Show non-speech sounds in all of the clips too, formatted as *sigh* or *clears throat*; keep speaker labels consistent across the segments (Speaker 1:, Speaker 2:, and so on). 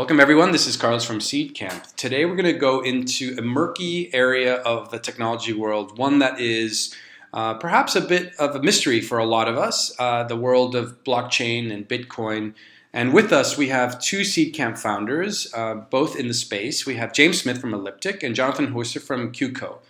Speaker 1: Welcome, everyone. This is Carlos from Seedcamp. Today, we're going to go into a murky area of the technology world, one that is uh, perhaps a bit of a mystery for a lot of us uh, the world of blockchain and Bitcoin. And with us, we have two Seedcamp founders, uh, both in the space. We have James Smith from Elliptic and Jonathan Heusser from QCO.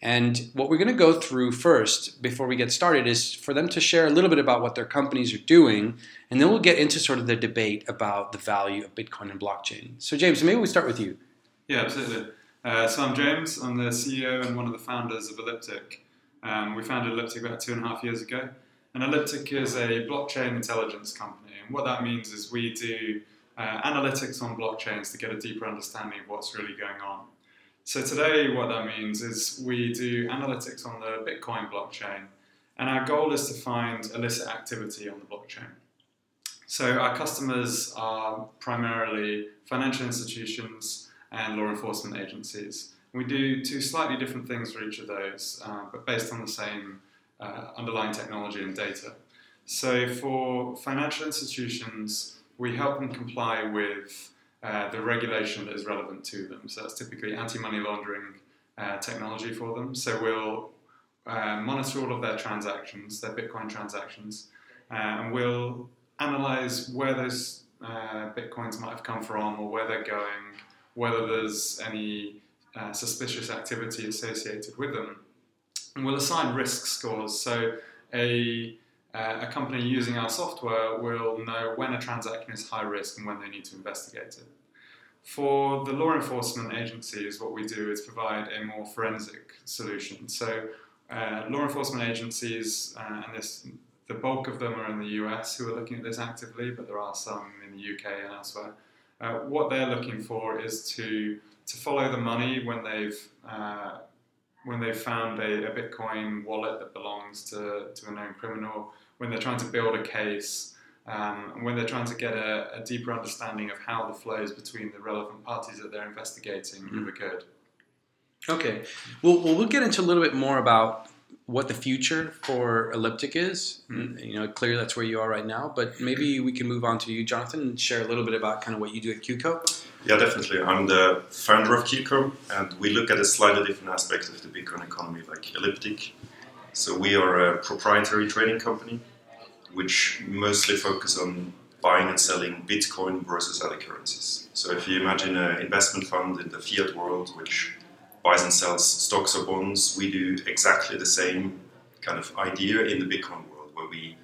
Speaker 1: And what we're going to go through first, before we get started, is for them to share a little bit about what their companies are doing, and then we'll get into sort of the debate about the value of Bitcoin and blockchain. So, James, maybe we start with you.
Speaker 2: Yeah, absolutely. Uh, so, I'm James. I'm the CEO and one of the founders of Elliptic. Um, we founded Elliptic about two and a half years ago. And Elliptic is a blockchain intelligence company. And what that means is we do uh, analytics on blockchains to get a deeper understanding of what's really going on. So today, what that means is we do analytics on the Bitcoin blockchain, and our goal is to find illicit activity on the blockchain. So our customers are primarily financial institutions and law enforcement agencies. We do two slightly different things for each of those, uh, but based on the same uh, underlying technology and data. So for financial institutions, we help them comply with uh, the regulation that is relevant to them. So that's typically anti-money laundering uh, technology for them. So we'll uh, monitor all of their transactions, their Bitcoin transactions, uh, and we'll analyze where those uh, Bitcoins might have come from or where they're going, whether there's any suspicious activity associated with them. And we'll assign risk scores. So a uh, a company using our software will know when a transaction is high risk and when they need to investigate it. For the law enforcement agencies, what we do is provide a more forensic solution. So, uh, law enforcement agencies, uh, and this, the bulk of them are in the US who are looking at this actively, but there are some in the UK and elsewhere. Uh, what they're looking for is to to follow the money when they've uh, when they've found a, a, Bitcoin wallet that belongs to, to a known criminal, when they're trying to build a case, um, and when they're trying to get a, a, deeper understanding of how the flows between the relevant parties that they're investigating mm-hmm. have occurred.
Speaker 1: Okay. Well, well, we'll get into a little bit more about what the future for Elliptic is. Mm-hmm. You know, clearly that's where you are right now, but maybe we can move on to you, Jonathan, and share a little bit about kind of what you do at QCO.
Speaker 3: Yeah, definitely. I'm the founder of QCO, and we look at a slightly different aspect of the Bitcoin economy, like Elliptic. So we are a proprietary trading company, which mostly focus on buying and selling Bitcoin versus other currencies. So if you imagine an investment fund in the fiat world, which buys and sells stocks or bonds, we do exactly the same kind of idea in the Bitcoin world, where we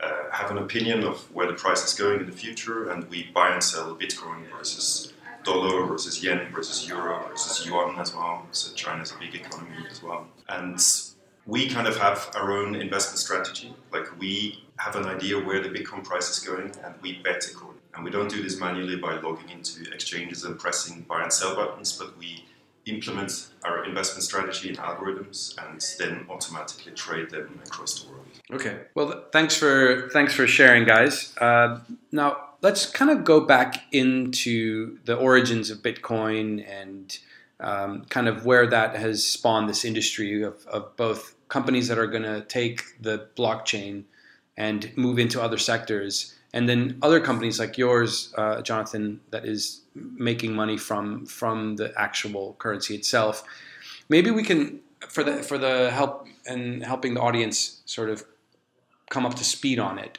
Speaker 3: uh, have an opinion of where the price is going in the future, and we buy and sell Bitcoin versus dollar versus yen versus euro versus yuan as well. So China's a big economy as well. And we kind of have our own investment strategy. Like we have an idea where the Bitcoin price is going and we bet accordingly. And we don't do this manually by logging into exchanges and pressing buy and sell buttons, but we implement our investment strategy and algorithms and then automatically trade them across the world.
Speaker 1: Okay. Well, thanks for thanks for sharing, guys. Uh, now let's kind of go back into the origins of Bitcoin and um, kind of where that has spawned this industry of, of both companies that are going to take the blockchain and move into other sectors, and then other companies like yours, uh, Jonathan, that is making money from from the actual currency itself. Maybe we can for the for the help and helping the audience sort of come up to speed on it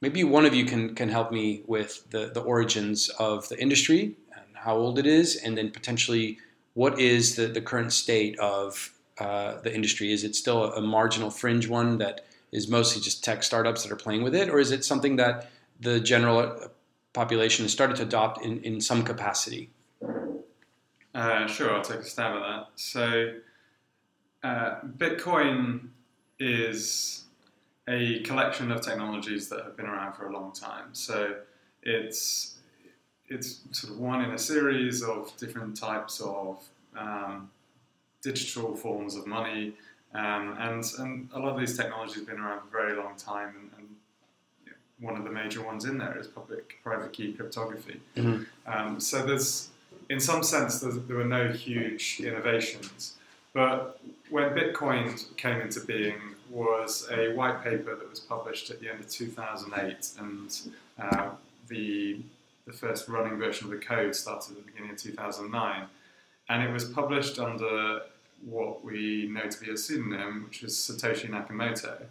Speaker 1: maybe one of you can can help me with the the origins of the industry and how old it is, and then potentially what is the the current state of uh, the industry? Is it still a, a, marginal fringe one that is mostly just tech startups that are playing with it, or is it something that the general population has started to adopt in, in some capacity?
Speaker 2: Uh, sure, I'll take a stab at that. So, uh, Bitcoin is a collection of technologies that have been around for a long time. So it's it's sort of one in a series of different types of um, digital forms of money, um, and and a lot of these technologies have been around for a very long time. And, and one of the major ones in there is public private key cryptography. Mm-hmm. Um, so there's in some sense there were no huge innovations, but when Bitcoin came into being was a white paper that was published at the end of 2008, and uh, the, the the first running version of the code started at the beginning of 2009, and it was published under what we know to be a pseudonym, which was Satoshi Nakamoto.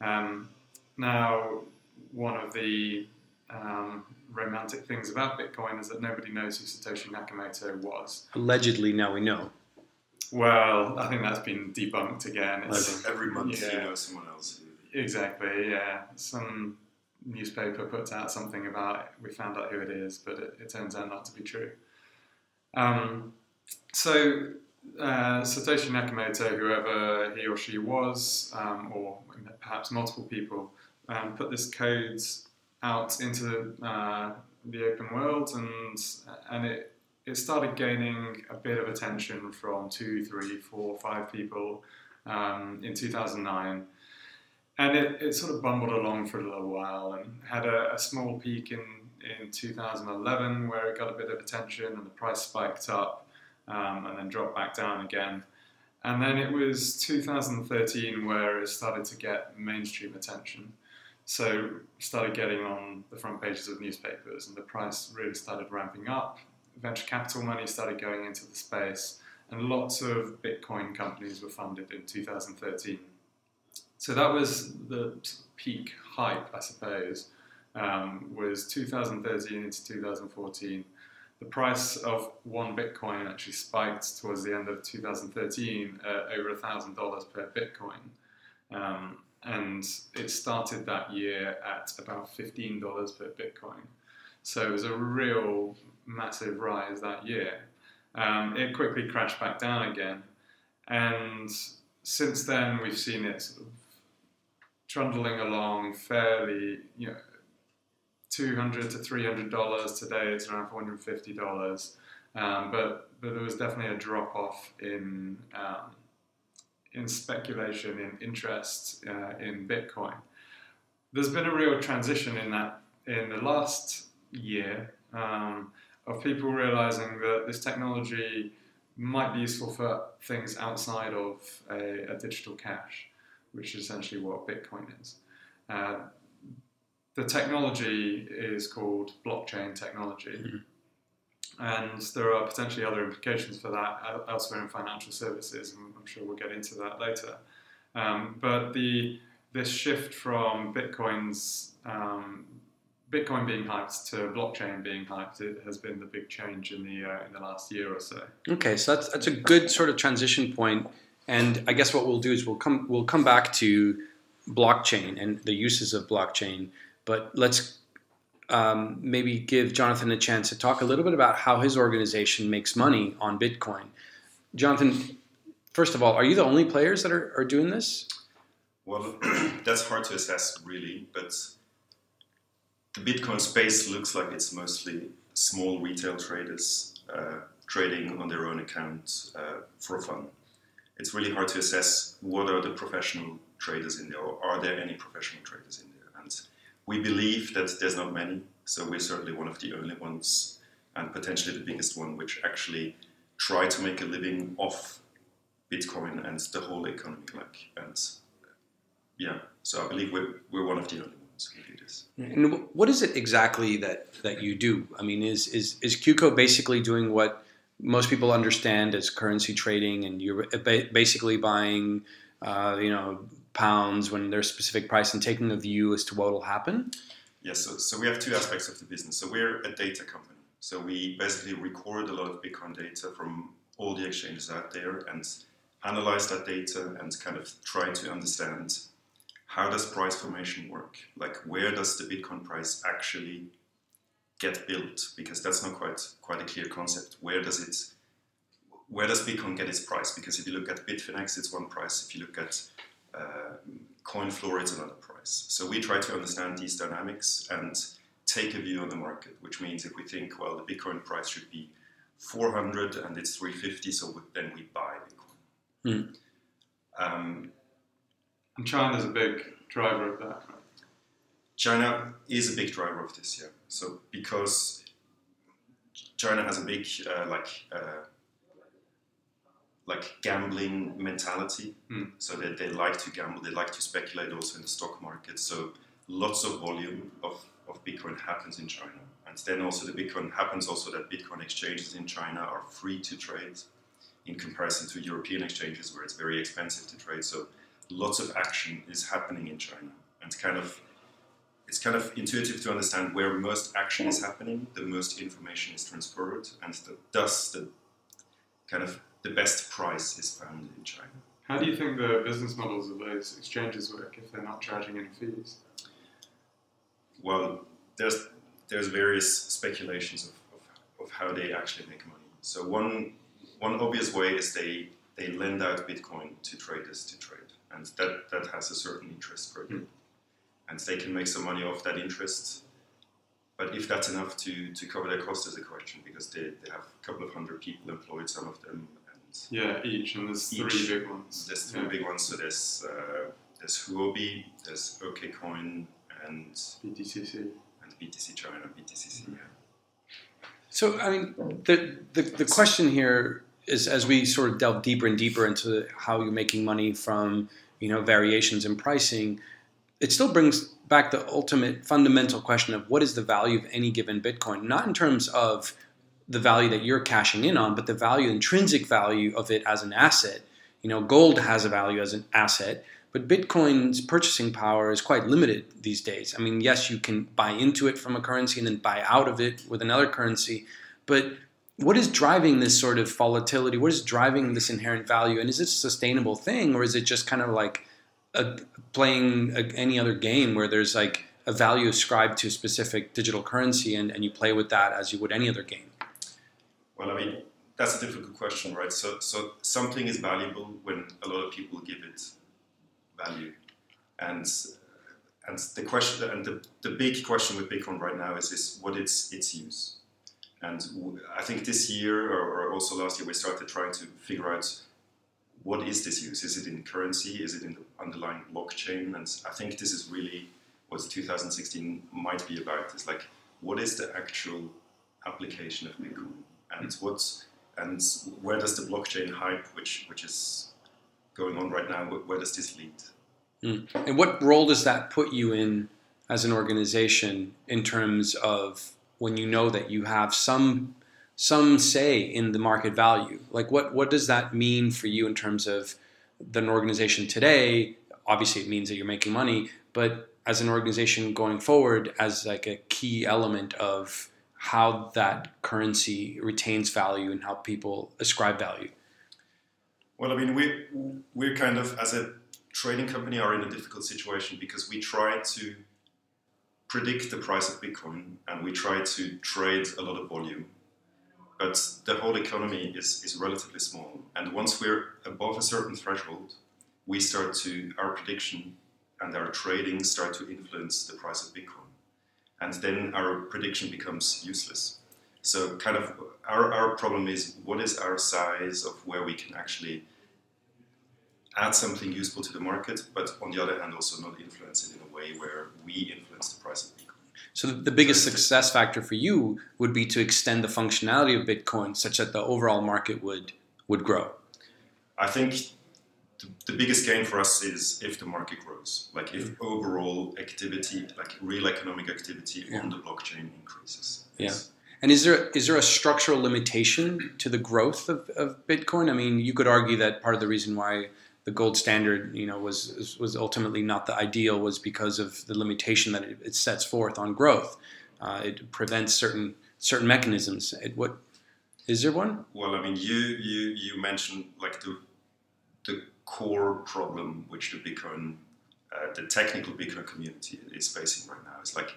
Speaker 2: Um, now, one of the um, romantic things about Bitcoin is that nobody knows who Satoshi Nakamoto was.
Speaker 1: Allegedly, now we know.
Speaker 2: Well, I think that's been debunked again.
Speaker 3: It's, every month
Speaker 2: yeah.
Speaker 3: you know someone else.
Speaker 2: Exactly, yeah. Some newspaper puts out something about it. We found out who it is, but it, it turns out not to be true. Um, so, uh, Satoshi Nakamoto, whoever he or she was, um, or perhaps multiple people, um, put this code out into uh, the open world, and and it it started gaining a bit of attention from two, three, four, five people um, in 2009. And it, it sort of bumbled along for a little while and had a, a small peak in, in 2011 where it got a bit of attention and the price spiked up um, and then dropped back down again. And then it was 2013 where it started to get mainstream attention. So started getting on the front pages of newspapers, and the price really started ramping up. Venture capital money started going into the space, and lots of Bitcoin companies were funded in 2013. So that was the peak hype, I suppose. Um, was 2013 into 2014. The price of one Bitcoin actually spiked towards the end of 2013 uh, over $1,000 per Bitcoin. Um, and it started that year at about $15 per Bitcoin. So it was a real massive rise that year. Um, it quickly crashed back down again, and since then we've seen it sort of trundling along fairly, you know, 200 to 300 dollars. Today it's around 450 dollars, um, but but there was definitely a drop off in um, in speculation, in interest uh, in Bitcoin. There's been a real transition in that in the last year um, of people realizing that this technology might be useful for things outside of a, a digital cash, which is essentially what Bitcoin is. Uh, the technology is called blockchain technology. Mm-hmm. And there are potentially other implications for that elsewhere in financial services, and I'm sure we'll get into that later. Um, but the this shift from Bitcoin's um, Bitcoin being hyped to blockchain being hyped it has been the big change in the uh, in the last year or so.
Speaker 1: Okay, so that's that's a good sort of transition point, and I guess what we'll do is we'll come we'll come back to blockchain and the uses of blockchain, but let's um, maybe give Jonathan a chance to talk a little bit about how his organization makes money on Bitcoin. Jonathan, first of all, are you the only players that are, are doing this?
Speaker 3: Well, *clears throat* that's hard to assess, really, but the Bitcoin space looks like it's mostly small retail traders uh, trading on their own account uh, for fun. It's really hard to assess what are the professional traders in there, or are there any professional traders in there? We believe that there's not many, so we're certainly one of the only ones, and potentially the biggest one, which actually try to make a living off Bitcoin and the whole economy. Like, and yeah, so I believe we're, we're one of the only ones who do this.
Speaker 1: And what is it exactly that, that you do? I mean, is, is, is QCO basically doing what most people understand as currency trading, and you're basically buying, uh, you know, pounds when there's specific price and taking a view as to what will happen?
Speaker 3: Yes, so, so we have two aspects of the business. So we're a data company. So we basically record a lot of Bitcoin data from all the exchanges out there and analyze that data and kind of try to understand how does price formation work? Like where does the Bitcoin price actually get built? Because that's not quite quite a clear concept. Where does it where does Bitcoin get its price? Because if you look at Bitfinex, it's one price. If you look at uh, CoinFloor, is another price. So we try to understand these dynamics and take a view on the market, which means if we think, well, the Bitcoin price should be 400 and it's 350, so then we buy Bitcoin. Mm. Um,
Speaker 2: and China's a big driver of that, right?
Speaker 3: China is a big driver of this, yeah. So because China has a big uh, like uh, like gambling mentality. Mm. So they, they like to gamble, they like to speculate also in the stock market. So lots of volume of, of Bitcoin happens in China. And then also the Bitcoin happens also that Bitcoin exchanges in China are free to trade in comparison to European exchanges where it's very expensive to trade. So lots of action is happening in China, and kind of it's kind of intuitive to understand where most action is happening, the most information is transferred, and the, thus the kind of the best price is found in China.
Speaker 2: How do you think the business models of those exchanges work if they're not charging any fees?
Speaker 3: Well, there's there's various speculations of, of, of how they actually make money. So one one obvious way is they they lend out Bitcoin to traders to trade, and that that has a certain interest per year, hmm. and they can make some money off that interest. But if that's enough to, to cover their cost is a question because they, they have a couple of hundred people employed, some of them, and
Speaker 2: Yeah, each, and there's
Speaker 3: Each.
Speaker 2: three big ones.
Speaker 3: there's three
Speaker 2: Yeah.
Speaker 3: big ones. So there's uh, there's Huobi, there's OKCoin, and
Speaker 2: BTCC.
Speaker 3: and BTC China, BTCC. Yeah.
Speaker 1: So, I mean, the, the, the question here is as we sort of delve deeper and deeper into how you're making money from, you know, variations in pricing, it still brings back the ultimate fundamental question of what is the value of any given Bitcoin, not in terms of the value that you're cashing in on, but the value, intrinsic value of it as an asset. You know, gold has a value as an asset, but Bitcoin's purchasing power is quite limited these days. I mean, yes, you can buy into it from a currency and then buy out of it with another currency, but what is driving this sort of volatility? What is driving this inherent value? And is it a sustainable thing, or is it just kind of like a, playing a, any other game where there's like a value ascribed to a specific digital currency and, and you play with that as you would any other game?
Speaker 3: Well, I mean, that's a difficult question, right? So, so something is valuable when a lot of people give it value, and and the question and the, the big question with Bitcoin right now is is what its its use, and I think this year or, or also last year we started trying to figure out what is this use? Is it in currency? Is it in the underlying blockchain? And I think this is really what 2016 might be about. Is like what is the actual application of Bitcoin, and what's and where does the blockchain hype, which which is going on right now, where does this lead? Hmm.
Speaker 1: And what role does that put you in as an organization in terms of when you know that you have some some say in the market value? Like what what does that mean for you in terms of an organization today? Obviously, it means that you're making money, but as an organization going forward, as like a key element of how that currency retains value and how people ascribe value.
Speaker 3: Well, I mean, we we're kind of as a trading company are in a difficult situation because we try to predict the price of Bitcoin and we try to trade a lot of volume, but the whole economy is is relatively small. And once we're above a certain threshold, we start to our prediction and our trading start to influence the price of Bitcoin, and then our prediction becomes useless. So, kind of, our, our problem is what is our size of where we can actually add something useful to the market, but on the other hand, also not influence it in a way where we influence the price of Bitcoin.
Speaker 1: So the, the biggest success factor for you would be to extend the functionality of Bitcoin such that the overall market would would grow.
Speaker 3: I think the, the biggest gain for us is if the market grows, like if overall activity, like real economic activity
Speaker 1: Yeah.
Speaker 3: on the blockchain increases.
Speaker 1: Yeah. And is there is there a structural limitation to the growth of, of Bitcoin? I mean, you could argue that part of the reason why the gold standard, you know, was was ultimately not the ideal was because of the limitation that it, it sets forth on growth. Uh, it prevents certain certain mechanisms. It, what is there one?
Speaker 3: Well, I mean, you you you mentioned like the the core problem which the Bitcoin, uh, the technical Bitcoin community is facing right now. It's like,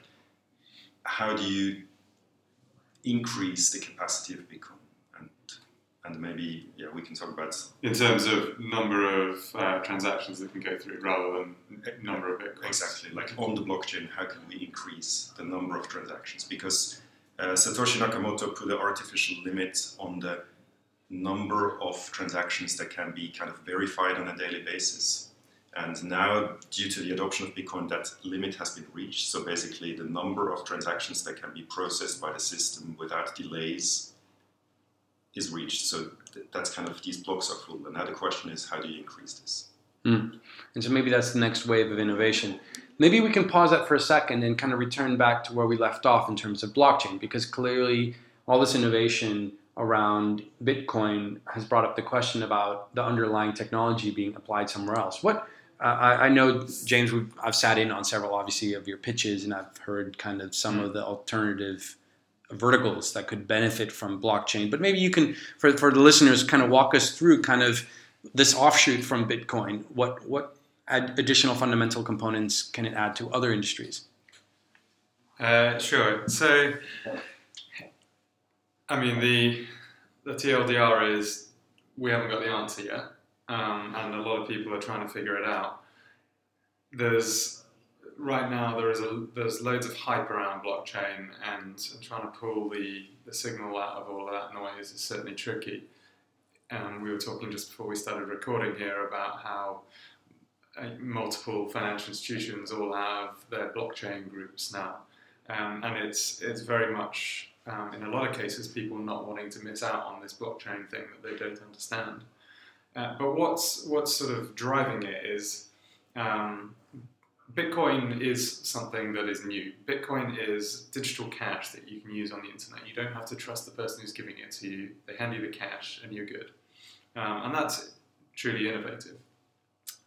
Speaker 3: how do you increase the capacity of Bitcoin? And and maybe yeah, we can talk about
Speaker 2: In terms of number of uh, transactions that can go through rather than number of bitcoins.
Speaker 3: exactly like on the blockchain, how can we increase the number of transactions? Because uh, Satoshi Nakamoto put an artificial limit on the number of transactions that can be kind of verified on a daily basis. And now, due to the adoption of Bitcoin, that limit has been reached. So basically, the number of transactions that can be processed by the system without delays is reached. So th- that's kind of these blocks are full. And now the question is, how do you increase this?
Speaker 1: Mm. And so maybe that's the next wave of innovation. Maybe we can pause that for a second and kind of return back to where we left off in terms of blockchain, because clearly all this innovation around Bitcoin has brought up the question about the underlying technology being applied somewhere else. What uh, I, I, know, James, I've sat in on several, obviously, of your pitches, and I've heard kind of some mm. of the alternative verticals that could benefit from blockchain. But maybe you can, for, for the listeners, kind of walk us through kind of this offshoot from Bitcoin. What what additional fundamental components can it add to other industries?
Speaker 2: Uh, sure. So, I mean, the the TLDR is we haven't got the answer yet, um, and a lot of people are trying to figure it out. There's right now there is a there's loads of hype around blockchain, and trying to pull the, the signal out of all of that noise is certainly tricky. And we were talking just before we started recording here about how uh, multiple financial institutions all have their blockchain groups now, um, and it's it's very much um, in a lot of cases people not wanting to miss out on this blockchain thing that they don't understand. Uh, but what's what's sort of driving it is um, Bitcoin is something that is new. Bitcoin is digital cash that you can use on the internet. You don't have to trust the person who's giving it to you. They hand you the cash and you're good. Um, and that's truly innovative.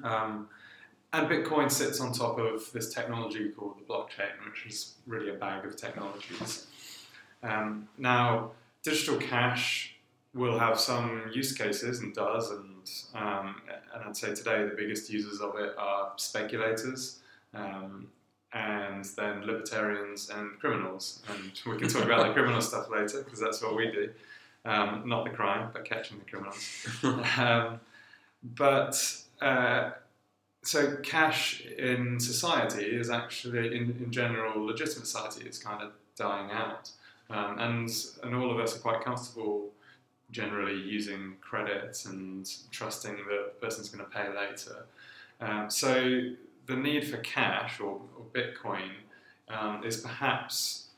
Speaker 2: Um, and Bitcoin sits on top of this technology called the blockchain, which is really a bag of technologies. Um, now, digital cash will have some use cases and does, and, um, and I'd say today the biggest users of it are speculators. Um, and then libertarians and criminals. And we can talk about the criminal *laughs* stuff later because that's what we do. Um, not the crime, but catching the criminals. *laughs* um, but uh, so cash in society is actually, in, in general, legitimate society is kind of dying out. Um, and, and all of us are quite comfortable generally using credit and trusting that the person's going to pay later. Um, so the need for cash or, or Bitcoin um, is perhaps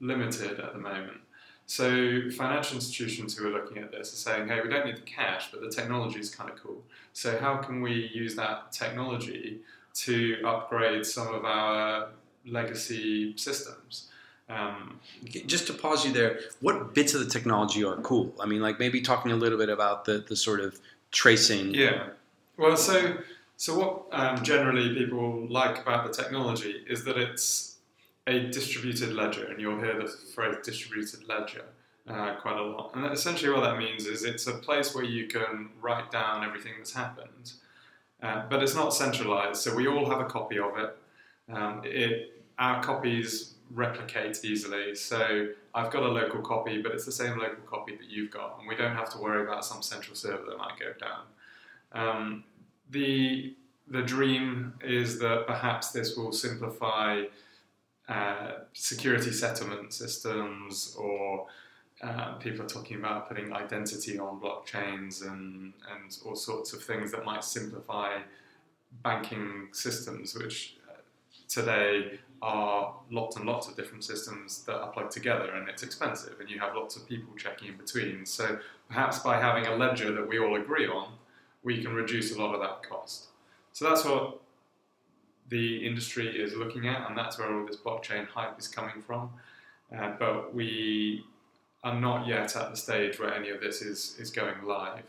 Speaker 2: limited at the moment. So financial institutions who are looking at this are saying, hey, we don't need the cash, but the technology is kind of cool. So how can we use that technology to upgrade some of our legacy systems?
Speaker 1: Um, Just to pause you there, what bits of the technology are cool? I mean, like maybe talking a little bit about the, the sort of tracing.
Speaker 2: Yeah. Well, so so what um, generally people like about the technology is that it's a distributed ledger, and you'll hear the phrase distributed ledger uh, quite a lot. And essentially, what that means is it's a place where you can write down everything that's happened, uh, but it's not centralized. So we all have a copy of it. Um, it our copies replicate easily. So I've got a local copy, but it's the same local copy that you've got, and we don't have to worry about some central server that might go down. Um, the the dream is that perhaps this will simplify uh, security settlement systems or uh, people are talking about putting identity on blockchains and, and all sorts of things that might simplify banking systems, which uh, today are lots and lots of different systems that are plugged together and it's expensive and you have lots of people checking in between. So perhaps by having a ledger that we all agree on, we can reduce a lot of that cost. So that's what the industry is looking at, and that's where all this blockchain hype is coming from. Uh, but we are not yet at the stage where any of this is, is going live.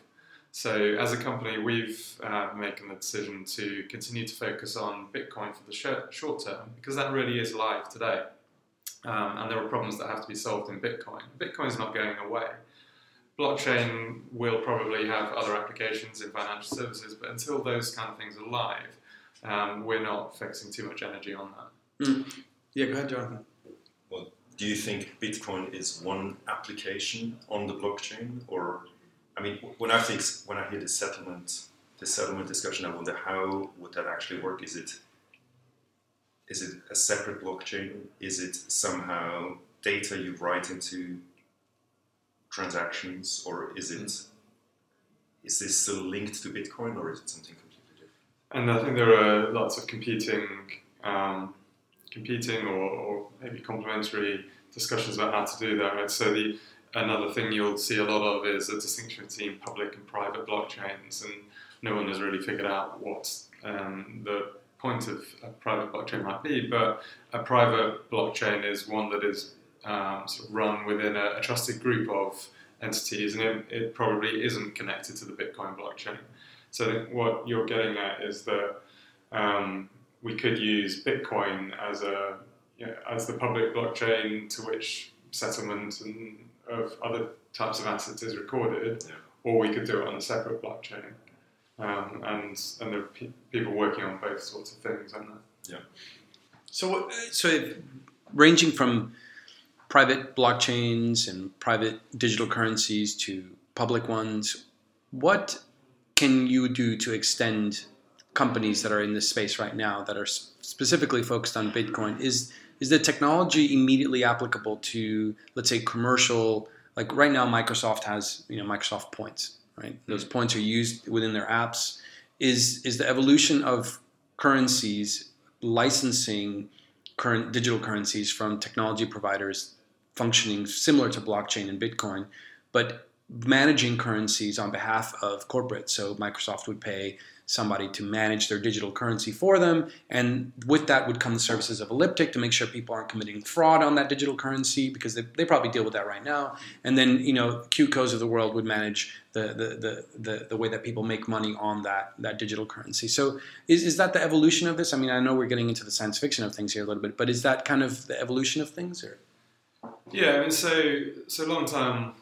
Speaker 2: So, as a company, we've uh, making the decision to continue to focus on Bitcoin for the short, short term because that really is live today. Um, and there are problems that have to be solved in Bitcoin. Bitcoin is not going away. Blockchain will probably have other applications in financial services, but until those kind of things are live, um, we're not focusing too much energy on that.
Speaker 1: Mm. Yeah, go ahead, Jonathan.
Speaker 3: Well, do you think Bitcoin is one application on the blockchain, or I mean, when I think when I hear the settlement, the settlement discussion, I wonder how would that actually work? Is it is it a separate blockchain? Is it somehow data you write into transactions, or is it mm. this still linked to Bitcoin, or is it something? Completely different?
Speaker 2: And I think there are lots of competing, um, competing or, or, maybe complementary discussions about how to do that. Right? So the another thing you'll see a lot of is a distinction between public and private blockchains, and no one has really figured out what um, the point of a private blockchain might be. But a private blockchain is one that is um, sort of run within a, a, trusted group of entities, and it, it, probably isn't connected to the Bitcoin blockchain. So what you're getting at is that um, we could use Bitcoin as a you know, as the public blockchain to which settlement and of other types of assets is recorded, yeah. or we could do it on a separate blockchain. Um, and and there are pe- people working on both sorts of things, aren't there?
Speaker 3: Yeah.
Speaker 1: So so ranging from private blockchains and private digital currencies to public ones, what can you do to extend companies that are in this space right now that are specifically focused on Bitcoin? Is is the technology immediately applicable to let's say commercial like right now microsoft has you know microsoft points right? Those mm-hmm. points are used within their apps. Is is the evolution of currencies licensing current digital currencies from technology providers functioning similar to blockchain and bitcoin but managing currencies on behalf of corporate so microsoft would pay somebody to manage their digital currency for them. And with that would come the services of Elliptic to make sure people aren't committing fraud on that digital currency because they, they probably deal with that right now. And then, you know, QCOs of the world would manage the, the, the, the, the way that people make money on that, that digital currency. So is, is that the evolution of this? I mean, I know we're getting into the science fiction of things here a little bit, but is that kind of the evolution of things or?
Speaker 2: Yeah, I mean, so, so long term,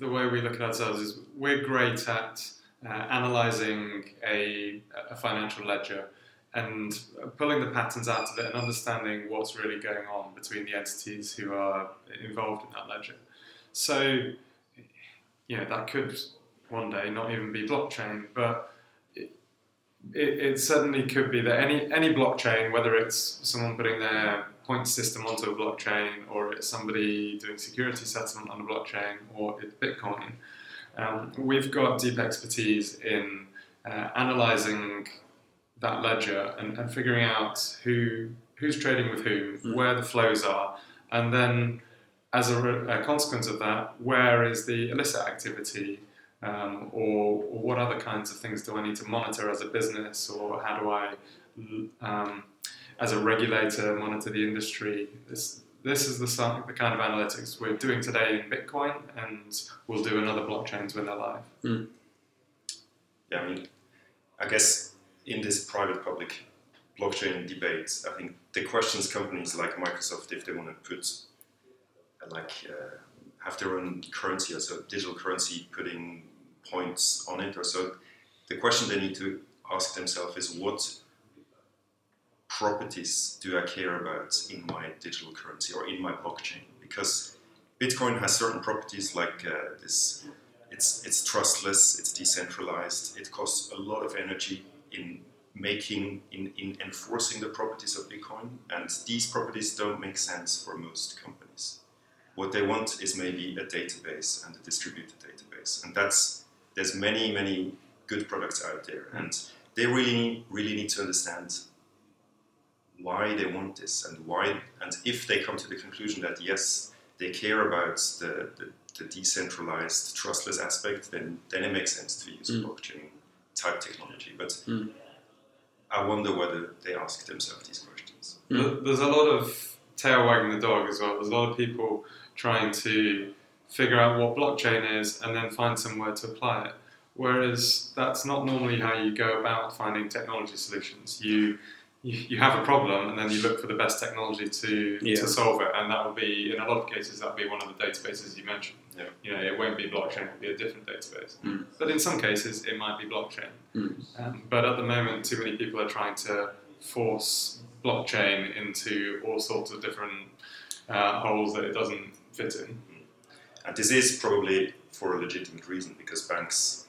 Speaker 2: the way we look at ourselves is we're great at uh, analyzing a, a, financial ledger and pulling the patterns out of it and understanding what's really going on between the entities who are involved in that ledger. So, you know, that could one day not even be blockchain, but it, it, it certainly could be that any any blockchain, whether it's someone putting their point system onto a blockchain or it's somebody doing security settlement on a blockchain or it's Bitcoin, um, we've got deep expertise in uh, analysing that ledger and, and, figuring out who who's trading with whom, mm. where the flows are, and then as a, a, consequence of that, where is the illicit activity, um, or, or, what other kinds of things do I need to monitor as a business, or how do I, um, as a regulator, monitor the industry? This, this is the, the kind of analytics we're doing today in Bitcoin, and we'll do in other blockchains when they're live.
Speaker 1: Mm.
Speaker 3: Yeah, I mean, I guess in this private-public blockchain debate, I think the questions companies like Microsoft, if they want to put uh, like uh, have their own currency, or so digital currency, putting points on it, or so, the question they need to ask themselves is what properties do I care about in my digital currency or in my blockchain? Because Bitcoin has certain properties like uh, this. It's it's trustless. It's decentralized. It costs a lot of energy in making in, in enforcing the properties of Bitcoin, and these properties don't make sense for most companies. What they want is maybe a database and a distributed database, and that's there's many many good products out there, and they really really need to understand why they want this and why and if they come to the conclusion that yes they care about the, the, the decentralized trustless aspect then then it makes sense to use mm. blockchain type technology but
Speaker 1: mm.
Speaker 3: I wonder whether they ask themselves these questions
Speaker 2: mm. there's a lot of tail wagging the dog as well there's a lot of people trying to figure out what blockchain is and then find somewhere to apply it whereas that's not normally how you go about finding technology solutions you you, you have a problem and then you look for the best technology to, yeah. to solve it and that will be in a lot of cases that will be one of the databases you mentioned
Speaker 3: yeah.
Speaker 2: you know it won't be blockchain it'll be a different database
Speaker 1: mm.
Speaker 2: but in some cases it might be blockchain
Speaker 1: mm.
Speaker 2: um, but at the moment too many people are trying to force blockchain into all sorts of different uh, holes that it doesn't fit in
Speaker 3: and this is probably for a legitimate reason because banks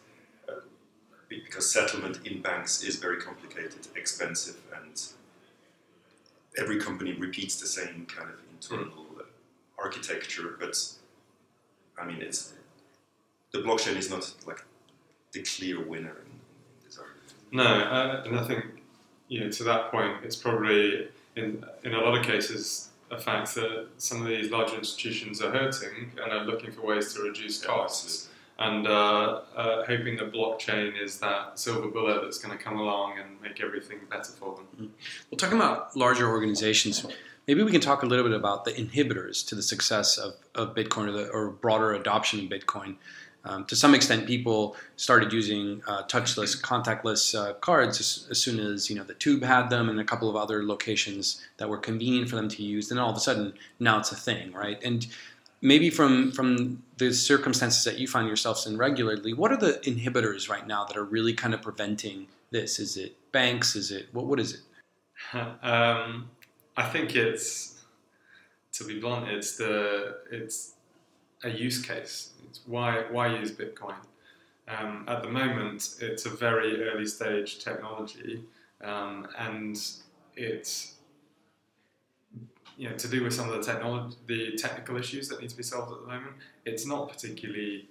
Speaker 3: because settlement in banks is very complicated, expensive, and every company repeats the same kind of internal mm. architecture. But I mean, it's the blockchain is not like the clear winner in, in this argument.
Speaker 2: No, uh, and I think you know to that point, it's probably in in a lot of cases a fact that some of these larger institutions are hurting and are looking for ways to reduce costs. And uh, uh, hoping that blockchain is that silver bullet that's going to come along and make everything better for them.
Speaker 1: Well, talking about larger organizations, maybe we can talk a little bit about the inhibitors to the success of, of Bitcoin or, the, or broader adoption of Bitcoin. Um, to some extent, people started using uh, touchless, contactless uh, cards as, as, soon as you know the Tube had them, and a couple of other locations that were convenient for them to use. Then all of a sudden, now it's a thing, right? And maybe from from the circumstances that you find yourselves in regularly, what are the inhibitors right now that are really kind of preventing this? Is it banks? Is it what? What is it? *laughs*
Speaker 2: Um, I think it's, to be blunt, it's the it's a use case. It's why why use Bitcoin. Um, at the moment, it's a very early stage technology, um, and it's you know, to do with some of the technology, the technical issues that need to be solved at the moment, it's not particularly,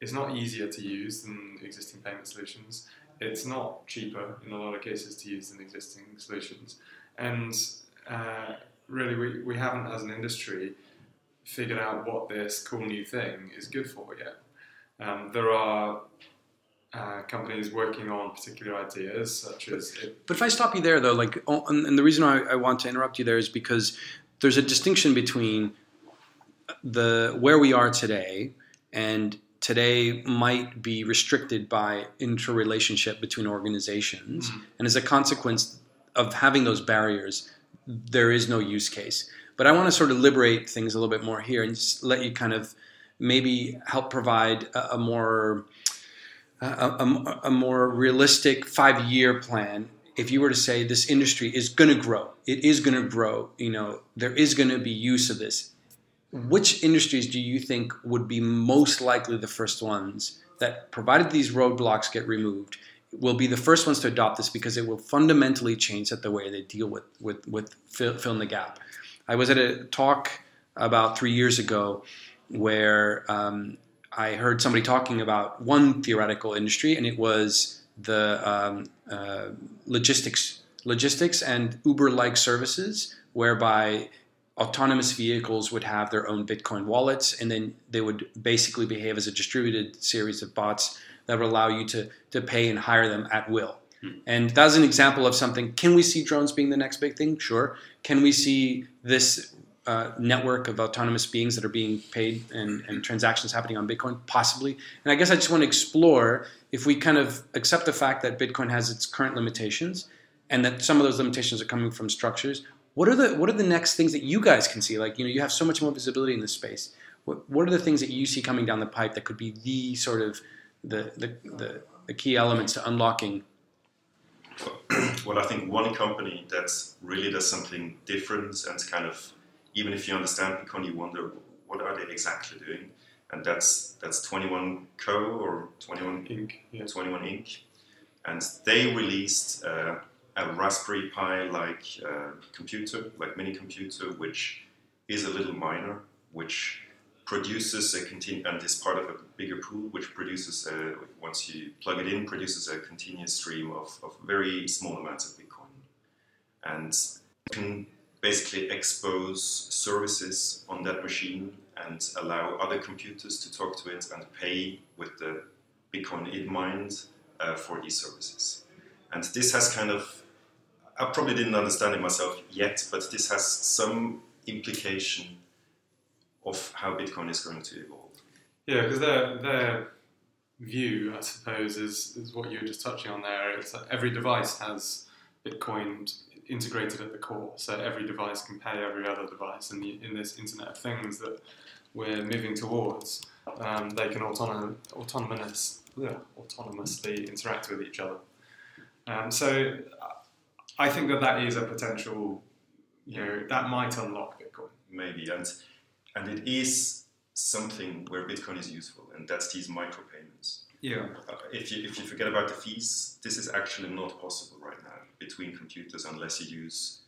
Speaker 2: it's not easier to use than existing payment solutions. It's not cheaper in a lot of cases to use than existing solutions, and uh, really, we, we haven't as an industry figured out what this cool new thing is good for yet. Um, there are uh, companies working on particular ideas, such as. It.
Speaker 1: But if I stop you there, though, like, and the reason I, I want to interrupt you there is because there's a distinction between the where we are today and today might be restricted by interrelationship between organizations mm-hmm. and as a consequence of having those barriers there is no use case but i want to sort of liberate things a little bit more here and just let you kind of maybe help provide a, a more a, a, a, more realistic five year plan if you were to say this industry is going to grow it is going to grow you know there is going to be use of this which industries do you think would be most likely the first ones that provided these roadblocks get removed will be the first ones to adopt this because it will fundamentally change the way they deal with with with fill, in the gap? I was at a talk about three years ago where um, I heard somebody talking about one theoretical industry, and it was the um, uh, logistics, logistics and Uber-like services, whereby autonomous vehicles would have their own Bitcoin wallets, and then they would basically behave as a distributed series of bots that would allow you to to pay and hire them at will. Hmm. And that's an example of something. Can we see drones being the next big thing? Sure. Can we see this uh, network of autonomous beings that are being paid and, and, transactions happening on Bitcoin? Possibly. And I guess I just want to explore if we kind of accept the fact that Bitcoin has its current limitations and that some of those limitations are coming from structures. What are the what are the next things that you guys can see? Like you know, you have so much more visibility in this space. What, what are the things that you see coming down the pipe that could be the sort of the the, the, the key elements to unlocking
Speaker 3: well, *clears throat* I think one company that really does something different and kind of even if you understand Bitcoin, you wonder what are they exactly doing, and that's that's 21 Co or 21 Inc. Yeah. 21 Inc. And they released uh, a Raspberry Pi like uh, computer, like mini computer, which is a little miner, which produces a continu- and is part of a bigger pool, which produces a, once you plug it in, produces a continuous stream of, of very small amounts of Bitcoin, and can basically expose services on that machine and allow other computers to talk to it and pay with the Bitcoin it mined uh, for these services. And this has kind of, I probably didn't understand it myself yet, but this has some implication of how Bitcoin is going to evolve.
Speaker 2: Yeah, because their, their view, I suppose, is, is what you were just touching on there. It's that every device has Bitcoin integrated at the core, so every device can pay every other device. And in, in this Internet of Things that we're moving towards, um, they can autonom- autonomous, yeah, autonomously interact with each other. Um, so I think that that is a potential, you know, that might unlock Bitcoin.
Speaker 3: Maybe, and and it is something where Bitcoin is useful, and that's these micropayments.
Speaker 2: Yeah.
Speaker 3: Uh, if you if you forget about the fees, this is actually not possible right now between computers unless you use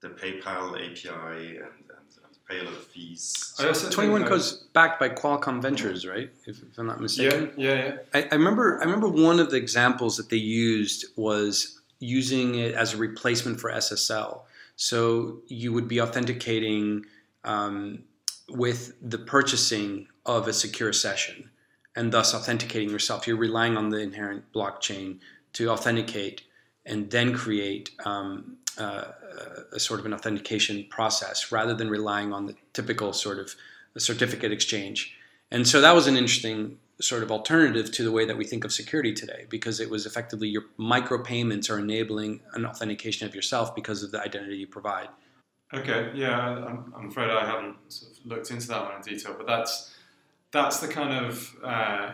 Speaker 3: the PayPal API and, and, and pay a lot of fees.
Speaker 1: So 21 goes backed by Qualcomm Ventures, right? If, if, I'm not mistaken.
Speaker 2: Yeah, yeah, yeah.
Speaker 1: I, I, remember. I remember one of the examples that they used was using it as a replacement for SSL. So you would be authenticating um, with the purchasing of a secure session and thus authenticating yourself. You're relying on the inherent blockchain to authenticate and then create um, uh, a sort of an authentication process rather than relying on the typical sort of certificate exchange. And so that was an interesting sort of alternative to the way that we think of security today because it was effectively your micropayments are enabling an authentication of yourself because of the identity you provide.
Speaker 2: Okay, yeah, I'm, I'm afraid I haven't sort of looked into that one in detail, but that's that's the kind of uh,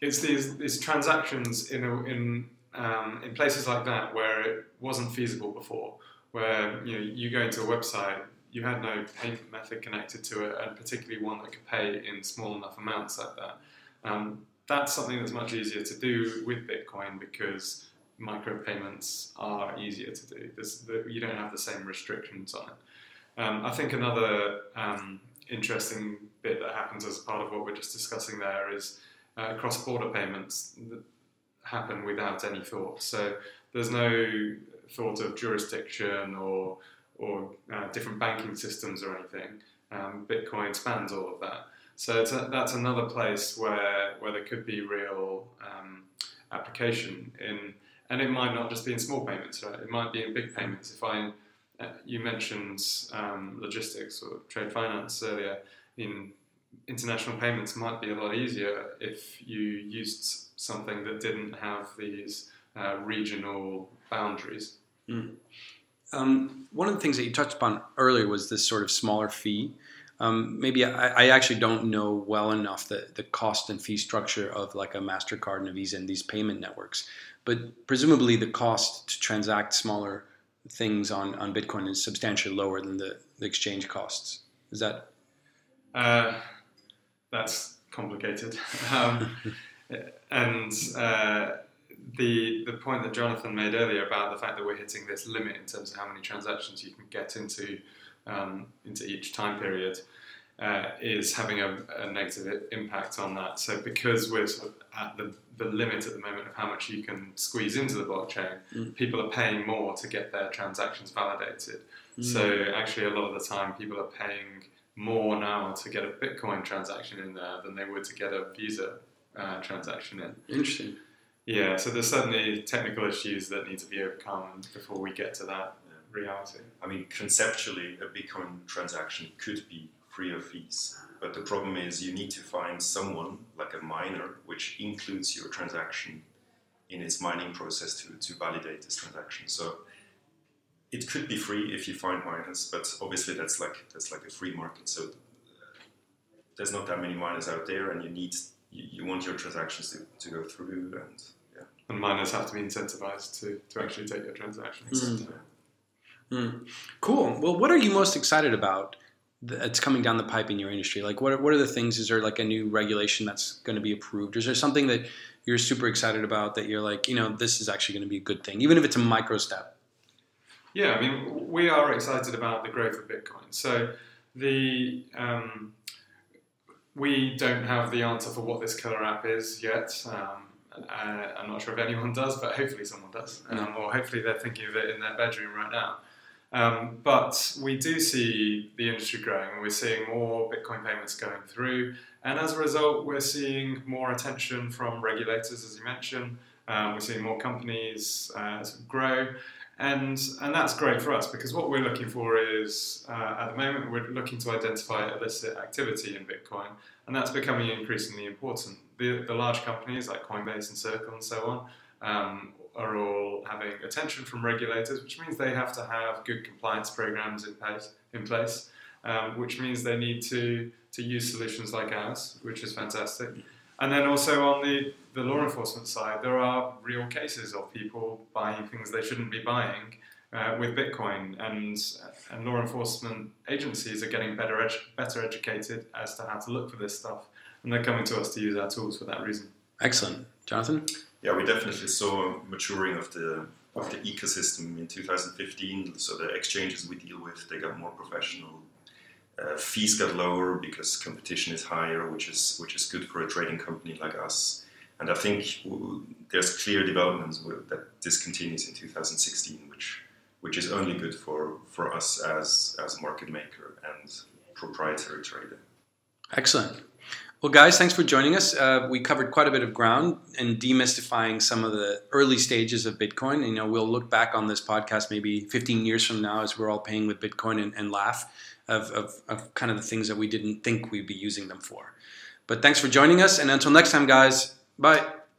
Speaker 2: it's these, these transactions in a, in um, in places like that where it wasn't feasible before, where you know you go into a website, you had no payment method connected to it, and particularly one that could pay in small enough amounts like that. Um, that's something that's much easier to do with Bitcoin because micropayments are easier to do. The, you don't have the same restrictions on it. Um, I think another um, interesting bit that happens as part of what we're just discussing there is uh, cross-border payments happen without any thought. So there's no thought of jurisdiction or or uh, different banking systems or anything. Um, Bitcoin spans all of that. So a, that's another place where where there could be real um, application in, and it might not just be in small payments, right? It might be in big payments. If I uh, you mentioned um, logistics or trade finance earlier, in international payments might be a lot easier if you used something that didn't have these uh, regional boundaries.
Speaker 1: Mm. Um, one of the things that you touched upon earlier was this sort of smaller fee. Um, maybe I, I, actually don't know well enough the, the cost and fee structure of like a MasterCard and a Visa and these payment networks. But presumably the cost to transact smaller things on, on Bitcoin is substantially lower than the, the exchange costs. Is that?
Speaker 2: Uh, that's complicated. *laughs* um, and uh, the the point that Jonathan made earlier about the fact that we're hitting this limit in terms of how many transactions you can get into um, into each time period uh, is having a, a, negative impact on that. So because we're sort of at the, the limit at the moment of how much you can squeeze into the blockchain, mm. people are paying more to get their transactions validated. Mm. So actually, a lot of the time, people are paying more now to get a Bitcoin transaction in there than they would to get a Visa uh, transaction in.
Speaker 1: Interesting.
Speaker 2: Yeah, so there's certainly technical issues that need to be overcome before we get to that reality.
Speaker 3: I mean, conceptually, a Bitcoin transaction could be free of fees, but the problem is you need to find someone, like a miner, which includes your transaction in its mining process to, to validate this transaction. So it could be free if you find miners, but obviously that's like that's like a free market. So uh, there's not that many miners out there, and you need you, you want your transactions to, to go through and yeah.
Speaker 2: and miners have to be incentivized to, to actually take your transactions. Mm.
Speaker 1: Mm. Cool. Well, what are you most excited about that's coming down the pipe in your industry? Like, what are, what are the things? Is there like a new regulation that's going to be approved? Is there something that you're super excited about that you're like, you know, this is actually going to be a good thing, even if it's a micro step?
Speaker 2: Yeah, I mean, we are excited about the growth of Bitcoin. So the um, we don't have the answer for what this killer app is yet. Um, uh, I'm not sure if anyone does, but hopefully someone does, um, or hopefully they're thinking of it in their bedroom right now. Um, but we do see the industry growing, and we're seeing more Bitcoin payments going through, and as a result, we're seeing more attention from regulators, as you mentioned. Um, we're seeing more companies uh, grow, and and that's great for us because what we're looking for is uh, at the moment we're looking to identify illicit activity in Bitcoin, and that's becoming increasingly important the, the large companies like Coinbase and Circle and so on um, are all having attention from regulators, which means they have to have good compliance programs in place, in place um, which means they need to, to use solutions like ours, which is fantastic. And then also on the, the law enforcement side, there are real cases of people buying things they shouldn't be buying uh, with Bitcoin, and, and law enforcement agencies are getting better, edu- better educated as to how to look for this stuff and they're coming to us to use our tools for that reason.
Speaker 1: Excellent, Jonathan.
Speaker 3: Yeah, we definitely saw maturing of the of the ecosystem in 2015. So the exchanges we deal with, they got more professional. Uh, fees got lower because competition is higher, which is which is good for a trading company like us. And I think there's clear developments that this continues in 2016, which which is only good for, for us as as market maker and proprietary trader.
Speaker 1: Excellent. Well, guys, thanks for joining us. Uh, we covered quite a bit of ground in demystifying some of the early stages of Bitcoin. You know, we'll look back on this podcast maybe 15 years from now as we're all paying with Bitcoin and, and laugh of, of, of kind of the things that we didn't think we'd be using them for. But thanks for joining us, and until next time, guys, bye.